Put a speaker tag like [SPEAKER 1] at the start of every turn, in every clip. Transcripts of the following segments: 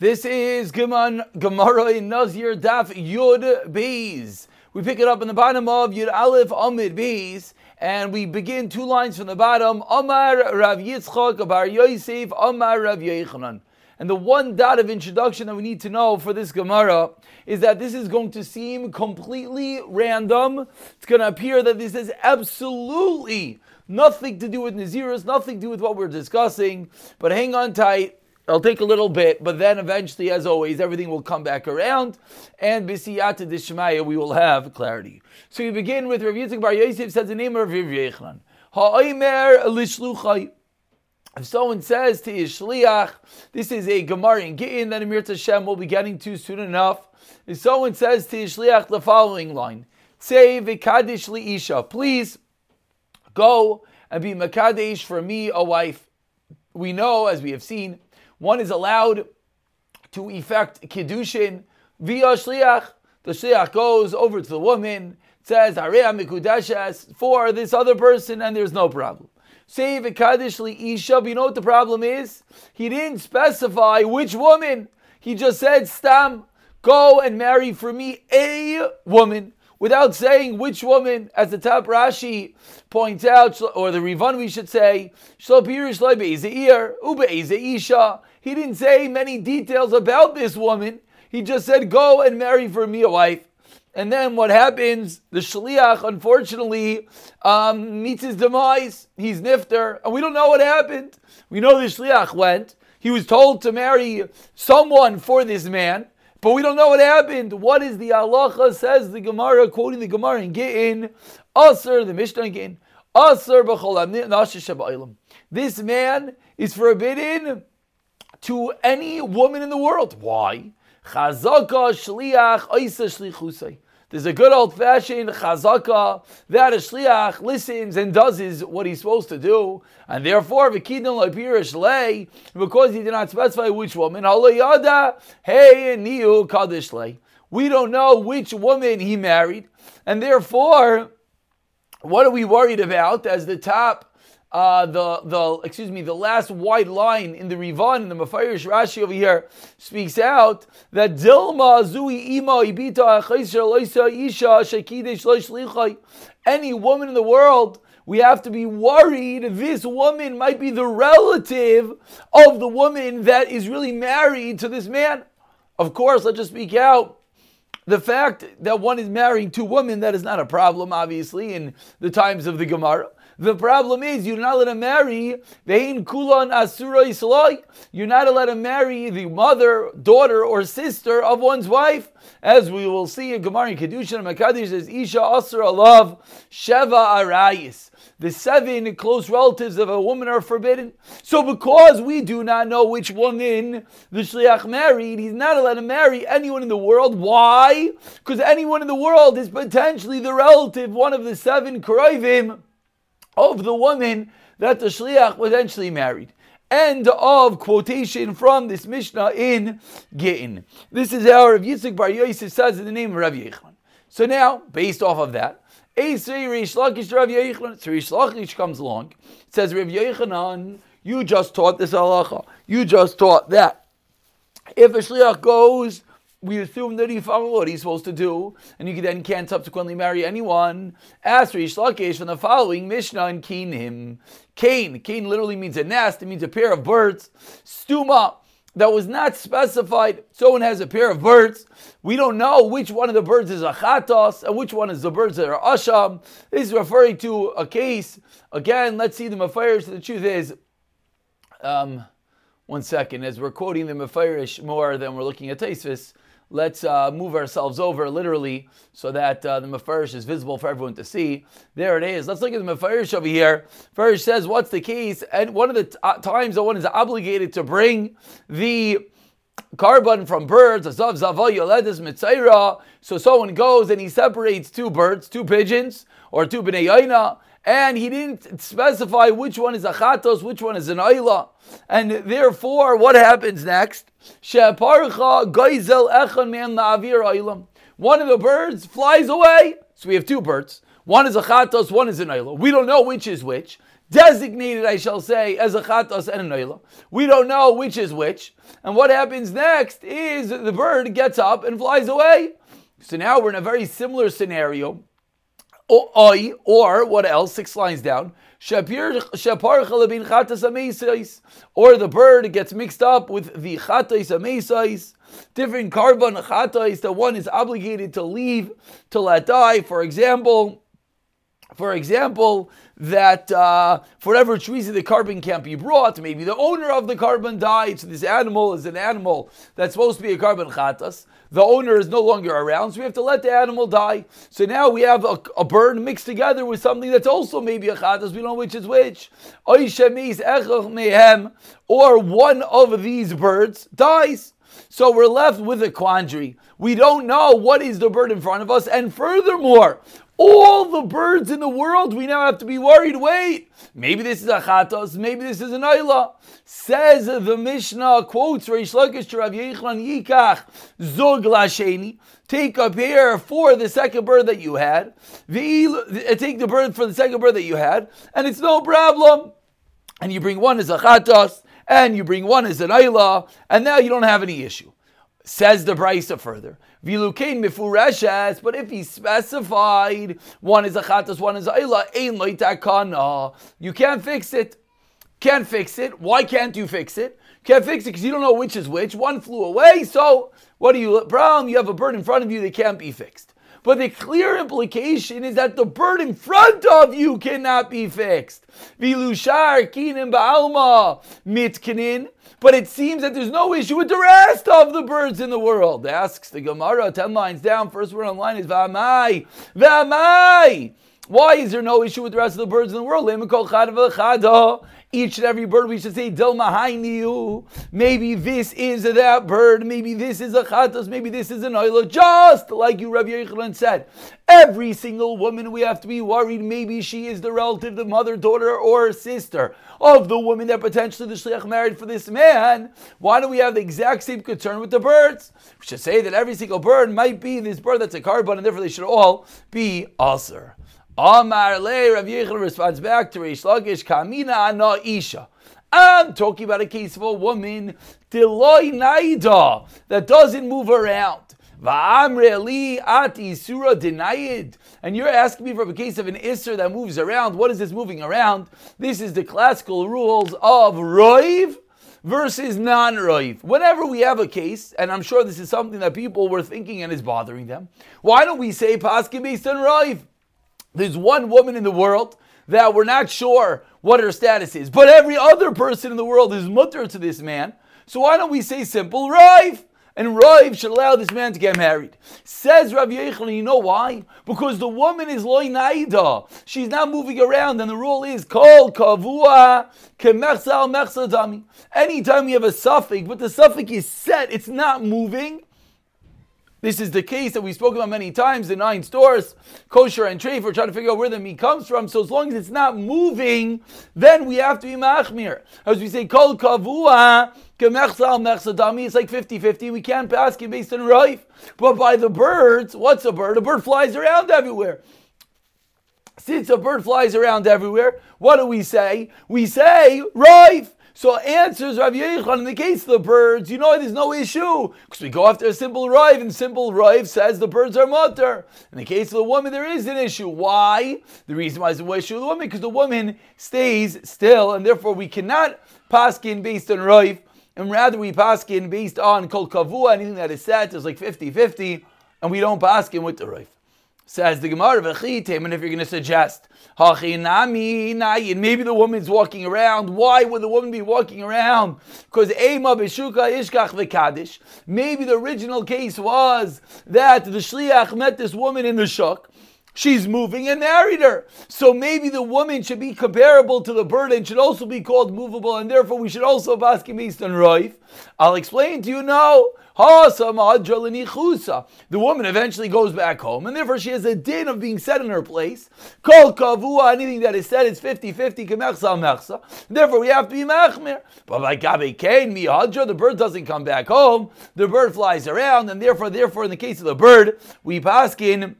[SPEAKER 1] This is Gemara in Nazir Daf Yud Bees. We pick it up in the bottom of Yud Aleph Amid Bees, and we begin two lines from the bottom. Amar Rav Yitzchak Bar Yosef Amar Rav Yechanan. And the one dot of introduction that we need to know for this Gemara is that this is going to seem completely random. It's going to appear that this has absolutely nothing to do with Naziris, nothing to do with what we're discussing. But hang on tight. It'll take a little bit, but then eventually, as always, everything will come back around, and bisiyata dishmaya we will have clarity. So we begin with Rav Yitzchak Bar Yosef says the name of Rav Yechlan. Ha'omer lishluchay. If someone says to his shliach, this is a Gemara in Gittin that Amir Tashem will be getting to soon enough. If someone says to his shliach the following line, say v'kadish liisha, please go and be makadesh for me, a wife. We know, as we have seen, one is allowed to effect kiddushin via shliach. The shliach goes over to the woman, says Areya mikudeshes for this other person, and there's no problem. Say v'kadish isha. You know what the problem is? He didn't specify which woman. He just said stam. Go and marry for me a woman without saying which woman, as the top Rashi points out, or the Rivan we should say, Isha. He didn't say many details about this woman. He just said, go and marry for me a wife. And then what happens? The shliach, unfortunately, um, meets his demise. He's nifter, and we don't know what happened. We know the shliach went. He was told to marry someone for this man, but we don't know what happened. What is the halacha? Says the Gemara, quoting the Gemara in Gittin, Aser, the Mishnah in Gittin, Aser b'chol This man is forbidden to any woman in the world. Why? Chazaka shliach oisa shlichusay. There's a good old fashioned chazaka that a shliach listens and does his what he's supposed to do, and therefore v'kidon le'pirish lei because he did not specify which woman. Halayada hey niu kaddish lei. We don't know which woman he married, and therefore, what are we worried about? As the top uh, the the excuse me the last white line in the Rivan in the Mafarish Rashi over here speaks out that Dilma Zui Ima Ibita Isha Any woman in the world, we have to be worried this woman might be the relative of the woman that is really married to this man. Of course, let's just speak out the fact that one is marrying two women, that is not a problem, obviously, in the times of the Gemara. The problem is you're not allowed to marry vein kulan asura islay. You're not allowed to marry the mother, daughter, or sister of one's wife, as we will see in Gemara Kiddushin Makadish says Isha Asura Love Sheva Arayis. The seven close relatives of a woman are forbidden. So, because we do not know which woman the shliach married, he's not allowed to marry anyone in the world. Why? Because anyone in the world is potentially the relative, one of the seven kroivim of the woman that the shliach was eventually married. End of quotation from this Mishnah in Gittin. This is our Rav Yitzchak Bar Yosef says in the name of Rav Yechon. So now, based off of that, Eisei Rish Lakish Rav comes along. Says Rav Yechonon, you just taught this halacha. You just taught that. If a shliach goes we assume that he followed what he's supposed to do, and you then can't subsequently marry anyone. Ask Rish Lakish from the following Mishnah and Kinim. Cain. Cain literally means a nest, it means a pair of birds. Stuma, that was not specified. Someone has a pair of birds. We don't know which one of the birds is a chatos and which one is the birds that are asham. This is referring to a case. Again, let's see the mafirish. The truth is, um, one second, as we're quoting the mafirish more than we're looking at Taisvis, let's uh, move ourselves over literally so that uh, the Mefarish is visible for everyone to see. There it is. Let's look at the Mefarish over here. Mefarish says, What's the case? And one of the t- uh, times that one is obligated to bring the korban from birds, so someone goes and he separates two birds, two pigeons, or two bnei and he didn't specify which one is a chatos, which one is an ayla. And therefore, what happens next? One of the birds flies away. So we have two birds. One is a chatos, one is an ayla. We don't know which is which. designated, I shall say, as a chatas and a noila. We don't know which is which. And what happens next is the bird gets up and flies away. So now we're in a very similar scenario. Or, or what else? Six lines down. Or the bird gets mixed up with the chatais amesais, different korban chatais that one is obligated to leave to let die. For example, for example, that uh, for whatever reason the korban can't be brought. Maybe the owner of the korban died, so this animal is an animal that's supposed to be a korban chatas. The owner is no longer around, so we have to let the animal die. So now we have a, a bird mixed together with something that's also maybe a chatas. We don't know which is which. Or one of these birds dies. So we're left with a quandary. We don't know what is the bird in front of us, and furthermore, all the birds in the world, we now have to be worried. Wait, maybe this is a chatos, maybe this is an ayla. Says the Mishnah, quotes Reish Lakish to Rav Yechon Yikach, Zog Lasheni. Take a pair for the second bird that you had. Eh, take the bird for the second bird that you had, and it's no problem. And you bring one as a chatos, and you bring one as an ayla, and now you don't have any issue. Says the Brisa further. Vilukain mifureshes, but if he specified one is a chatas, one is a ila, ein loitakana. You can't fix it. Can't fix it. Why can't you fix it? Can't fix it because you don't know which is which. One flew away, so what do you problem? You have a bird in front of you that can't be fixed. But the clear implication is that the bird in front of you cannot be fixed. Vilushar kinim ba'alma mitkinin. But it seems that there's no issue with the rest of the birds in the world. Asks the Gemara, 10 lines down. First word online is V'amai. V'amai. Why is there no issue with the rest of the birds in the world? Each and every bird we should say Dilmahainiu. Maybe this is that bird. Maybe this is a chatas. Maybe this is an oila. Just like you, Rabbi Yochanan said, every single woman we have to be worried. Maybe she is the relative, the mother, daughter, or sister of the woman that potentially the shliach married for this man. Why don't we have the exact same concern with the birds? We should say that every single bird might be this bird that's a korban, and therefore they should all be aser. Amar le Rav Yechon responds back to Reish Lakish Kamina Ana Isha. I'm talking about a case of a woman Deloy Naida that doesn't move around. And you're asking me for a case of an Isser that moves around. What is this moving around? This is the classical rules of Roiv versus non roiv. Whenever we have a case, and I'm sure this is something that people were thinking and is bothering them, why don't we say Paskin based on roiv? There's one woman in the world that we're not sure what her status is, but every other person in the world is mutter to this man. So why don't we say simple Rav? And Rav should allow this man to get married. Says Rav Yechon, you know why? Because the woman is loy naida. She's not moving around, and the rule is kol kavua kemechsal mechsadami. Anytime we have a suffix, but the suffix is set, it's not moving. This is the case that we spoke about many times. The nine stores, kosher and treif, we're trying to figure out where the meat comes from. So as long as it's not moving, then we have to be machmir. As we say, kol kavua, it's like 50-50. We can't pass it based on rife. But by the birds, what's a bird? A bird flies around everywhere. Since a bird flies around everywhere, what do we say? We say rife. So answers Rav Yechon in the case of the birds, you know there's no issue because we go after a simple rive, and simple rive says the birds are mutter. In the case of the woman, there is an issue. Why? The reason why is an issue of the woman because the woman stays still, and therefore we cannot paskin based on rive, and rather we paskin based on kol kavua, anything that is set is like 50-50, and we don't paskin with the rive. Says the Gemara, and if you're going to suggest, maybe the woman's walking around. Why would the woman be walking around? Because Ema Beshuka Ishkach Vekadish. Maybe the original case was that the Shliach met this woman in the Shuk. She's moving and married her. So maybe the woman should be comparable to the bird and should also be called movable, and therefore we should also basket based on Roiv. I'll explain to you now. The woman eventually goes back home, and therefore she has a din of being set in her place. Kol kavua, anything that is said is 50-50, mechsa. Therefore we have to be machmir. But like Gabe Kain, mihadra, the bird doesn't come back home. The bird flies around, and therefore, therefore, in the case of the bird, we paskin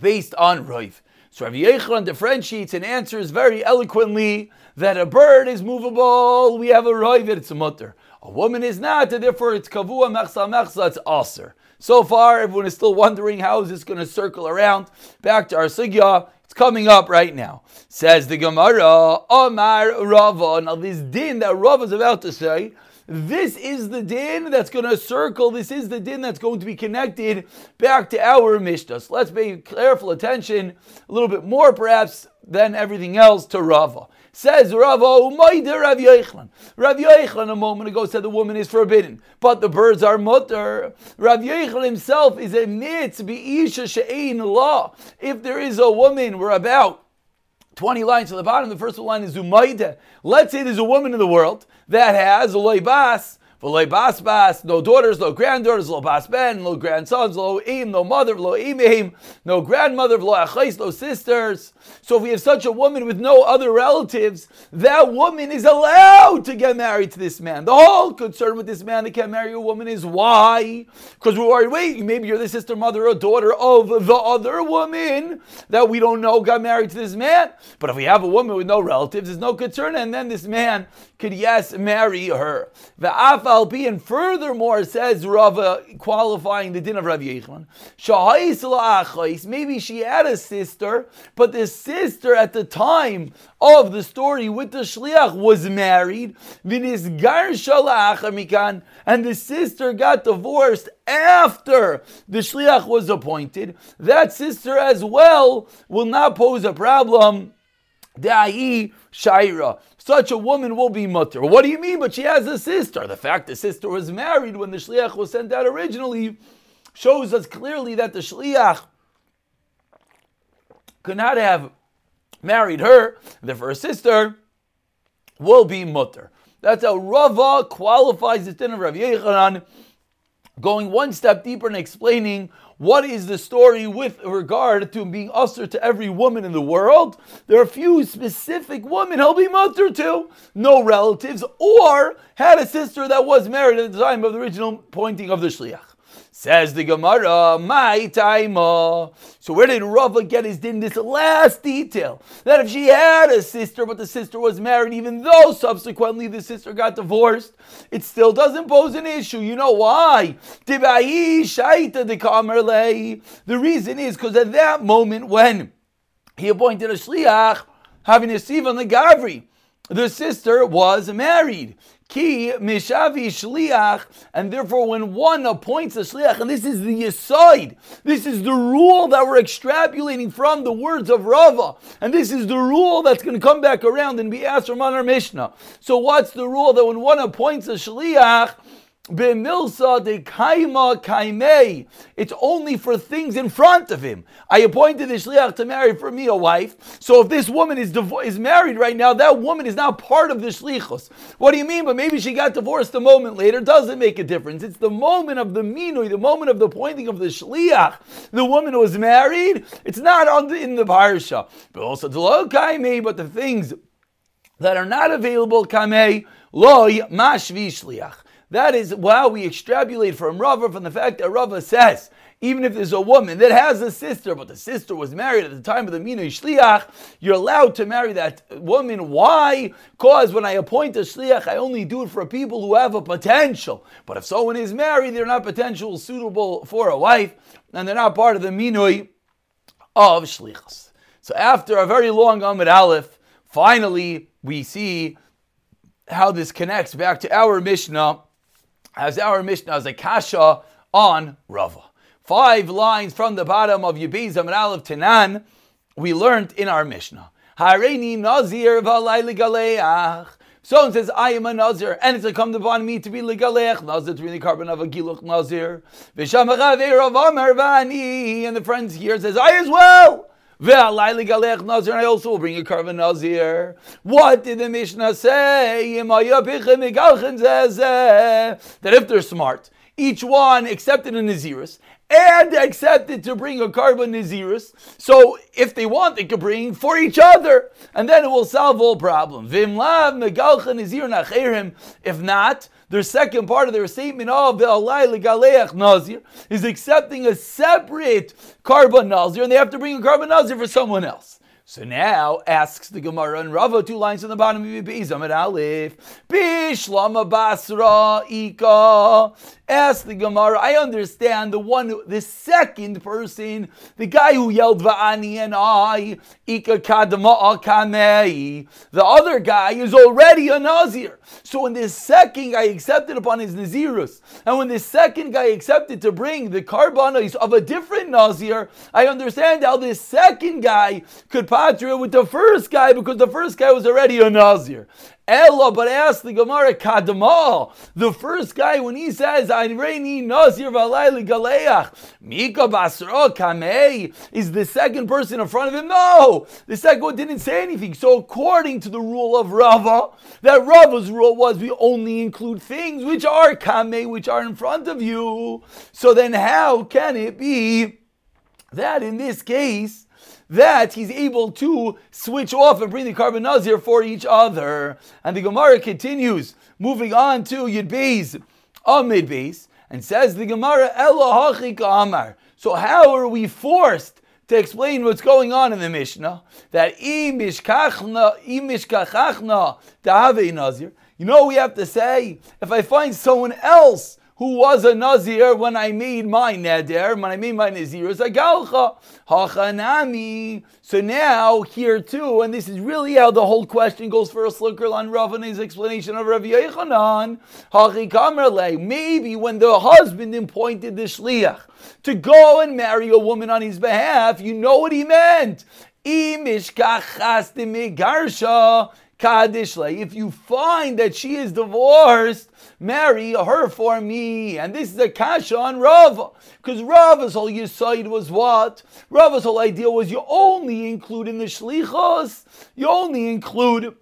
[SPEAKER 1] based on Roiv. So Rav Yechon differentiates and answers very eloquently that a bird is movable. We have a roiv, it's a mutter. A woman is not, and therefore it's kavua mechsa mechsa, it's aser. So far, everyone is still wondering how is this going to circle around. Back to our sugya. It's coming up right now. Says the Gemara, Omar Rava. Now, this din that Rava is about to say, this is the din that's going to circle. This is the din that's going to be connected back to our Mishnah. So let's pay careful attention, a little bit more perhaps than everything else, to Rava. Says Rava, Umayda Rav Yochanan. Rav Yochanan a moment ago said the woman is forbidden, but the birds are mutter. Rav Yochanan himself is a mitz isha she'ein law. If there is a woman, we're about 20 lines to the bottom. The first line is Umayda. Let's say there's a woman in the world that has V'loy bas bas, no daughters, no granddaughters, no bas ben, no grandsons, no im, no mother, no imim, no grandmother, no achais, no sisters. So if we have such a woman with no other relatives, that woman is allowed to get married to this man. The whole concern with this man that can't marry a woman is why? Because we're worried, wait, maybe you're the sister, mother, or daughter of the other woman that we don't know got married to this man. But if we have a woman with no relatives, there's no concern, and then this man could, yes, marry her. The Alpi, and furthermore, says Rava, uh, qualifying the din of Rav Yechon, maybe she had a sister, but the sister at the time of the story with the Shliach was married, and the sister got divorced after the Shliach was appointed. That sister as well will not pose a problem. Da'i Shaira such a woman will be mutter. What do you mean? But she has a sister. The fact the sister was married when the shliach was sent out originally shows us clearly that the shliach could not have married her. Therefore, her sister will be mutter. That's how Rava qualifies the din of Rav Yechanan, going one step deeper and explaining what is the story with regard to being usher to every woman in the world? There are a few specific women he'll be mutter to, no relatives, or had a sister that was married at the time of the original pointing of the shliach. Says the Gemara, my time. So where did Rava get his din? This last detail that if she had a sister, but the sister was married, even though subsequently the sister got divorced, it still doesn't pose an issue. You know why? The reason is because at that moment when he appointed a shliach, having a siva on the gavri, the sister was married. Ki mishavi shliach, and therefore when one appoints a shliach, and this is the aside, this is the rule that we're extrapolating from the words of Rava, and this is the rule that's going to come back around and be asked from our Mishnah. So what's the rule that when one appoints a shliach, B'milsa de kaima kaimei. It's only for things in front of him. I appointed the shliach to marry for me a wife. So if this woman is devo- is married right now, that woman is now part of the shlichus. What do you mean? But maybe she got divorced a moment later. Doesn't make a difference. It's the moment of the minui, the moment of the pointing of the shliach. The woman was married. It's not on the, in the parsha. But also kaimei, but the things that are not available kamei loy mashvi shliach. That is why we extrapolate from Rava from the fact that Rava says, even if there's a woman that has a sister, but the sister was married at the time of the Mina Shliach, you're allowed to marry that woman. Why? Because when I appoint a Shliach, I only do it for people who have a potential. But if someone is married, they're not potential suitable for a wife, and they're not part of the Minui of Shlichas. So after a very long Amid Aleph, finally we see how this connects back to our Mishnah as our Mishnah as a kasha on Rava. Five lines from the bottom of Yebizam and Aleph Tanan, we learned in our Mishnah. Hareini Nazir. Someone says, I am a Nazir, and it's come upon me to be Ligaleach, Nazir to be the korban of a Giluch Nazir. And the friends here says, I as well. And I also will bring a korban nazir. What did the Mishnah say? That if they're smart, each one accepted a Nazirus and accepted to bring a korban Nazirus. So if they want, they could bring for each other, and then it will solve all problems. If not, their second part of their statement of the oh, Nazir is accepting a separate korban Nazir, and they have to bring a korban Nazir for someone else. So now asks the Gemara and Rava two lines on the bottom of Beis Aleph. Bishlama Basra Ika. Ask the Gemara. I understand the one, the second person, the guy who yelled Va'ani and I, Ika Kadama Kamei. The other guy is already a Nazir. So when the second guy accepted upon his Nazirus, and when the second guy accepted to bring the karbanos of a different Nazir, I understand how this second guy could patria with the first guy because the first guy was already a Nazir. Ella, but ask the Gemara Kadma, the first guy when he says I Reini Nazir Valayli Galeach, Mika Basra Kamei is the second person in front of him. No, the second one didn't say anything. So according to the rule of Rava, that Rava's rule was we only include things which are Kamei, which are in front of you. So then how can it be that in this case that he's able to switch off and bring the korban nazir for each other. And the Gemara continues, moving on to Yud Beis, Amid Beis, and says the Gemara, Elo Amar. So how are we forced to explain what's going on in the Mishnah? That imishkachachna, da'ave nazir. You know we have to say, if I find someone else who was a Nazir when I made my Neder, when I made my Nazir, is a Galcha. Hachanami. So now, here too, and this is really how the whole question goes for a slicker on Rav explanation of Rav Yechanan. Maybe when the husband appointed the Shliach to go and marry a woman on his behalf, you know what he meant. If you find that she is divorced, marry her for me. And this is a kasha on Rav. Because Rav's whole yisaid was what? Rav's whole idea was you only include in the shlichos, you only include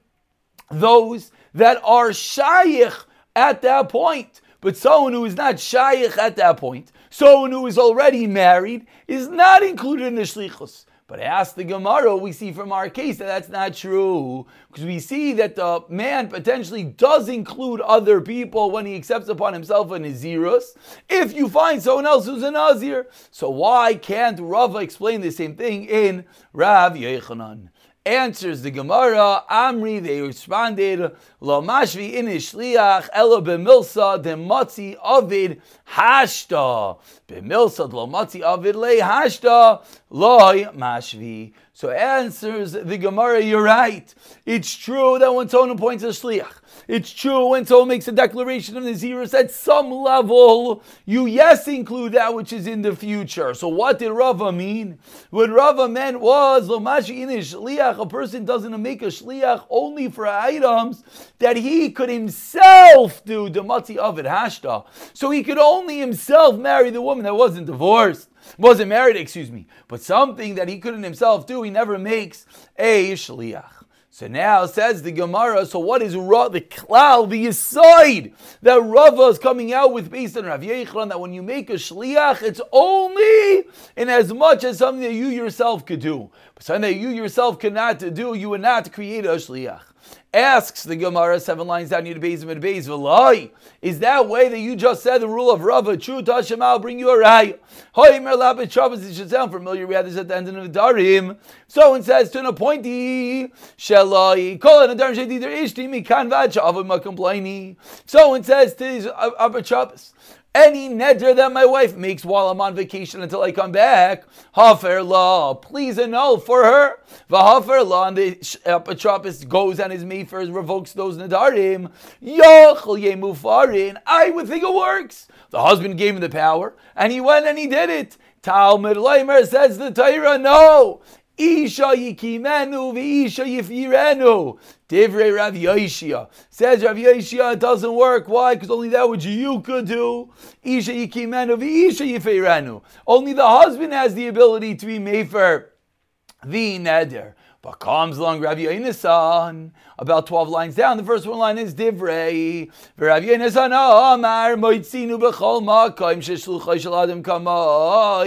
[SPEAKER 1] those that are shaykh at that point. But someone who is not shaykh at that point, someone who is already married, is not included in the shlichos. But ask the Gemara, we see from our case that that's not true. Because we see that the man potentially does include other people when he accepts upon himself a Nazirus, if you find someone else who's a Nazir. So why can't Rava explain the same thing in Rav Yechanan? Answers the Gemara, Amri, they responded, Lo mashvi in shliach ela b'milsa demotzi avid hashta. B'milsa lo motzi avid le hashta loy mashvi. So answers the Gemara, you're right. It's true that when someone appoints a shliach, it's true when someone makes a declaration of Nazirus, at some level, you yes include that which is in the future. So what did Rava mean? What Rava meant was, Lomashi in shliach, a person doesn't make a shliach only for items that he could himself do, the matzi of it, hashta. So he could only himself marry the woman that wasn't divorced wasn't married, excuse me, but something that he couldn't himself do, he never makes a shliach. So now says the Gemara, so what is Ra, the cloud, the aside that Rava is coming out with based on Rav Yechron, that when you make a shliach, it's only in as much as something that you yourself could do. But something that you yourself cannot do, you would not create a shliach. Asks the Gemara seven lines down, Yud Beis and Beis V'lai. Is that way that you just said the rule of Rava? True, Tashem, I'll bring you a ray. Hoimer Lapid Shabbos. It should sound familiar. We had this at the end of the Darim. So it says to an appointee, Shalai, Kol an Adarim Shadidir Ishti Mikan Vad Shavim Makomplaini. So it says to his uh, uh, Abba Shabbos. Any neder that my wife makes while I'm on vacation until I come back, hafer law, please annul for her. V'hafer law, and the uh, apotropis goes and his meifers revokes those nedarim. Yochel yemufarin. I would think it works. The husband gave him the power, and he went and he did it. Talmud Leimer says the Torah, no. Isha yikimenu v'isha yifirenu. Divrei Rav Yoshia. Says Rav Yoshia, it doesn't work. Why? Because only that which you could do. Isha yikimenu v'isha yifirenu. Only the husband has the ability to be mefer the neder. But comes along Rav Yonasan, about 12 lines down. The first one line is Divrei. Rav Yonasan Amar Moitzinu B'chol Makoim Sheshluchai Shel Adam Kama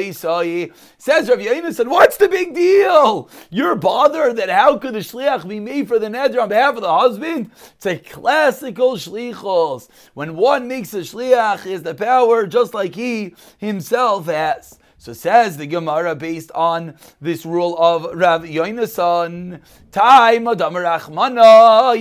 [SPEAKER 1] Says Rav Yonasan, what's the big deal? You're bothered that how could the shliach be made for the neder on behalf of the husband? It's a classical shlichos. When one makes a shliach, is the power just like he himself has. So says the Gemara based on this rule of Rav Yoinason. Time Adam Rachmana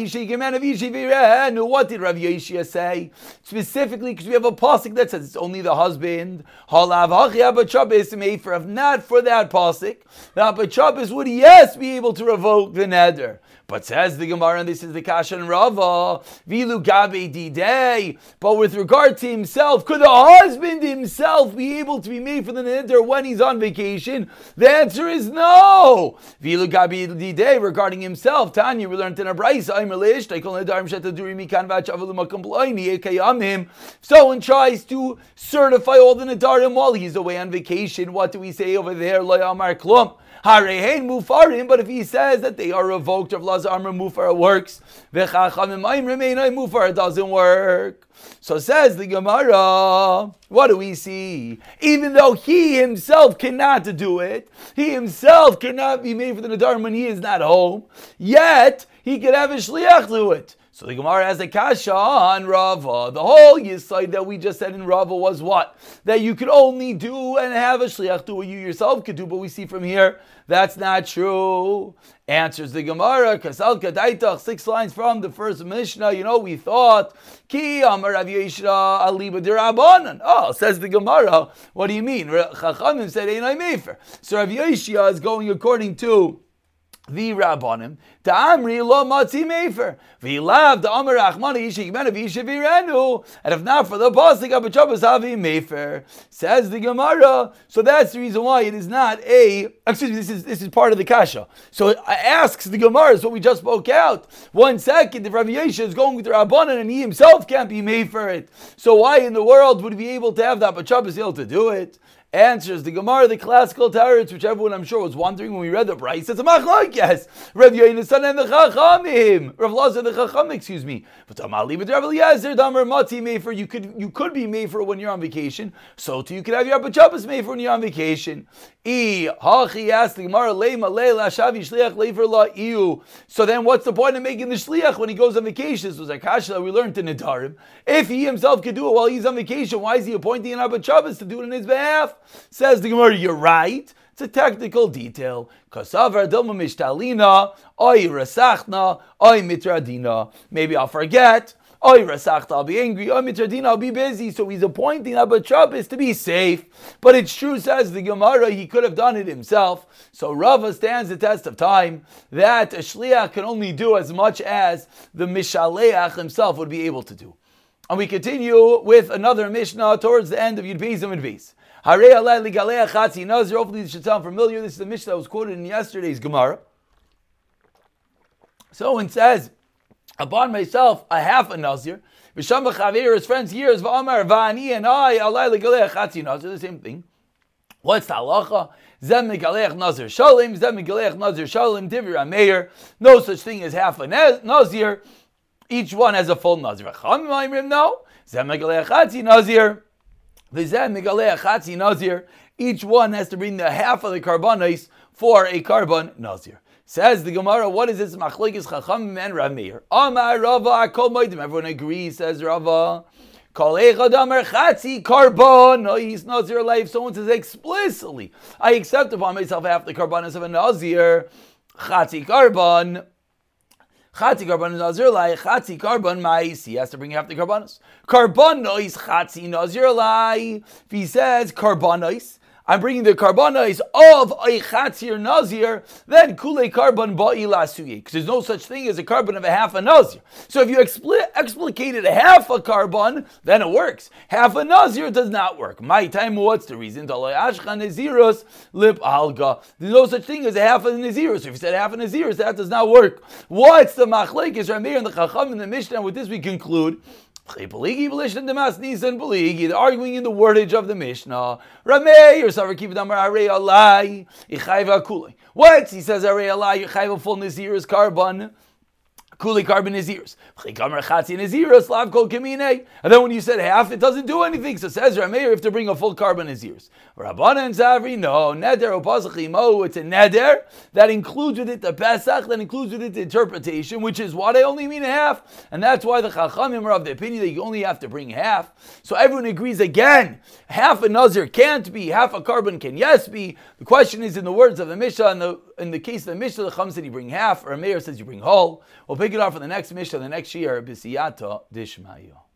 [SPEAKER 1] What did Rav Yeshia say? Specifically, because we have a pasuk that says it's only the husband. If not for that pasuk, the Abachabis would yes be able to revoke the neder. But says the Gemara, and this is the Kashan Rava, Vilu Gabe Didei. But with regard to himself, could the husband himself be able to be made for the neder when he's on vacation? The answer is no. Vilu Gabe Didei regarding himself. Tanya, we learned in a brayso. I'm relish. They call it Darim Shetaduri Mikan Vachavalumakamplaini. So one tries to certify all the Nadarim while he's away on vacation. What do we say over there? Loyamar Klum. Harehein mufarim, but if he says that they are revoked of Lazar Mufar works, remain Mufar doesn't work. So says the Gemara, what do we see? Even though he himself cannot do it, he himself cannot be made for the Nadarim when he is not home, yet he could have a shliach do it. So the Gemara has a kasha on Rava. The whole yisai that we just said in Rava was what? That you could only do and have a shliach do what you yourself could do, but we see from here that's not true. Answers the Gemara, Kasal Kadaitach, six lines from the first Mishnah. You know, we thought, Ki Amar Rav Yeshua Aliba Dirabanan. Oh, says the Gemara, what do you mean? Chachamim said, Einai Mefer. So Rav Yeshua is going according to the Rabbanim, the Amri lo matzi mefer. V'yilav the Amar Achmani yishik men of yishavirenu. And if not for the pasuk abachabas havi mefer, says the Gemara. So that's the reason why it is not a. Excuse me. This is this is part of the kasha. So it asks the Gemara. Is what we just spoke out. One second, if Rav Yesha is going with the Rabbanan and he himself can't be made for it, so why in the world would he be able to have that abachabas to do it? Answers the Gemara, the classical Tarot, which everyone I'm sure was wondering when we read the price. It's a machlok, yes. Rav Yonasan and the Chachamim, Rav Lazar the Chacham, excuse me. But Amali with Rav Eliezer, Damar Mati Mefer, you could you could be Mefer when you're on vacation. So too you could have your Abachapas Mefer when you're on vacation. E Hachi asked the Gemara, Leima Leila Shavi Shliach Lefer La Iu. So then what's the point of making the Shliach when he goes on vacation? This was a kasha that we learned in Nedarim. If he himself could do it while he's on vacation, why is he appointing an Abachapas to do it on his behalf? Says the Gemara, you're right. It's a technical detail. Mitradina. Maybe I'll forget. I'll be angry. Mitradina, I'll be busy. So he's appointing Abba Shabbos to be safe. But it's true, says the Gemara, he could have done it himself. So Rava stands the test of time that a shliach can only do as much as the mishaleach himself would be able to do. And we continue with another Mishnah towards the end of Yud Beis and. Hopefully, this should sound familiar. This is the Mishnah that was quoted in yesterday's Gemara. So it says, upon myself, a half a Nazir. Visham Chavir, his friends here is Va'amar, Va'ani, and I, Allah Ligaleh Chatzi Nazir, the same thing. What's the halacha? Zem Nazir Shalim, Zem Megalech Nazir Shalim, Divir Ameir. No such thing as half a Nazir. Each one has a full Nazir. No. Zem Megalech Chatzi Nazir. Each one has to bring the half of the karbanis for a korban nazir. Says the Gemara, what is this machlokes chacham and Ramir? Amar Rava kol moedim. Everyone agrees, says Rava. Kol echad amar chatzi korban. No, he's nazir life. Someone says explicitly, I accept upon myself half the karbanis of a nazir. Chatzi korban. Chatzi karban nazir lai, chatzi karban mais. He has to bring half the karbanos. Karbanos chatzi nazir lai. If he says karbanos, I'm bringing the karbanos of a chatzir nazir, then kule karban ba'ilasuye. Because there's no such thing as a korban of a half a nazir. So if you expli- explicated half a korban, then it works. Half a nazir does not work. My time, what's the reason? nazirus lip alga. There's no such thing as a half a nazirus. So if you said half a nazirus, that does not work. What's the machlek is Ramir and the Chacham in the Mishnah? With this we conclude They're arguing in the wordage of the Mishnah. Ramey or Savar Kivdam Arei Alai Ichayva Kulei. What? He says Arei Alai Ichayva full Nazir is korban. Kuli korban is ears. And then when you said half, it doesn't do anything. So says Rameir, you have to bring a full korban is ears. Rabbanan and Zavri, no. Neder opazachimo, it's a neder that includes with it the Pesach, that includes with it the interpretation, which is what I only mean half. And that's why the Chachamim are of the opinion that you only have to bring half. So everyone agrees again, half a Nazir can't be, half a korban can yes be. The question is in the words of the Mishnah, in the, in the case of the Mishnah, the Chacham said you bring half, or a mayor says you bring whole. We'll pick it up for the next Mishnah, the next year, Bisiyata Dishmayo.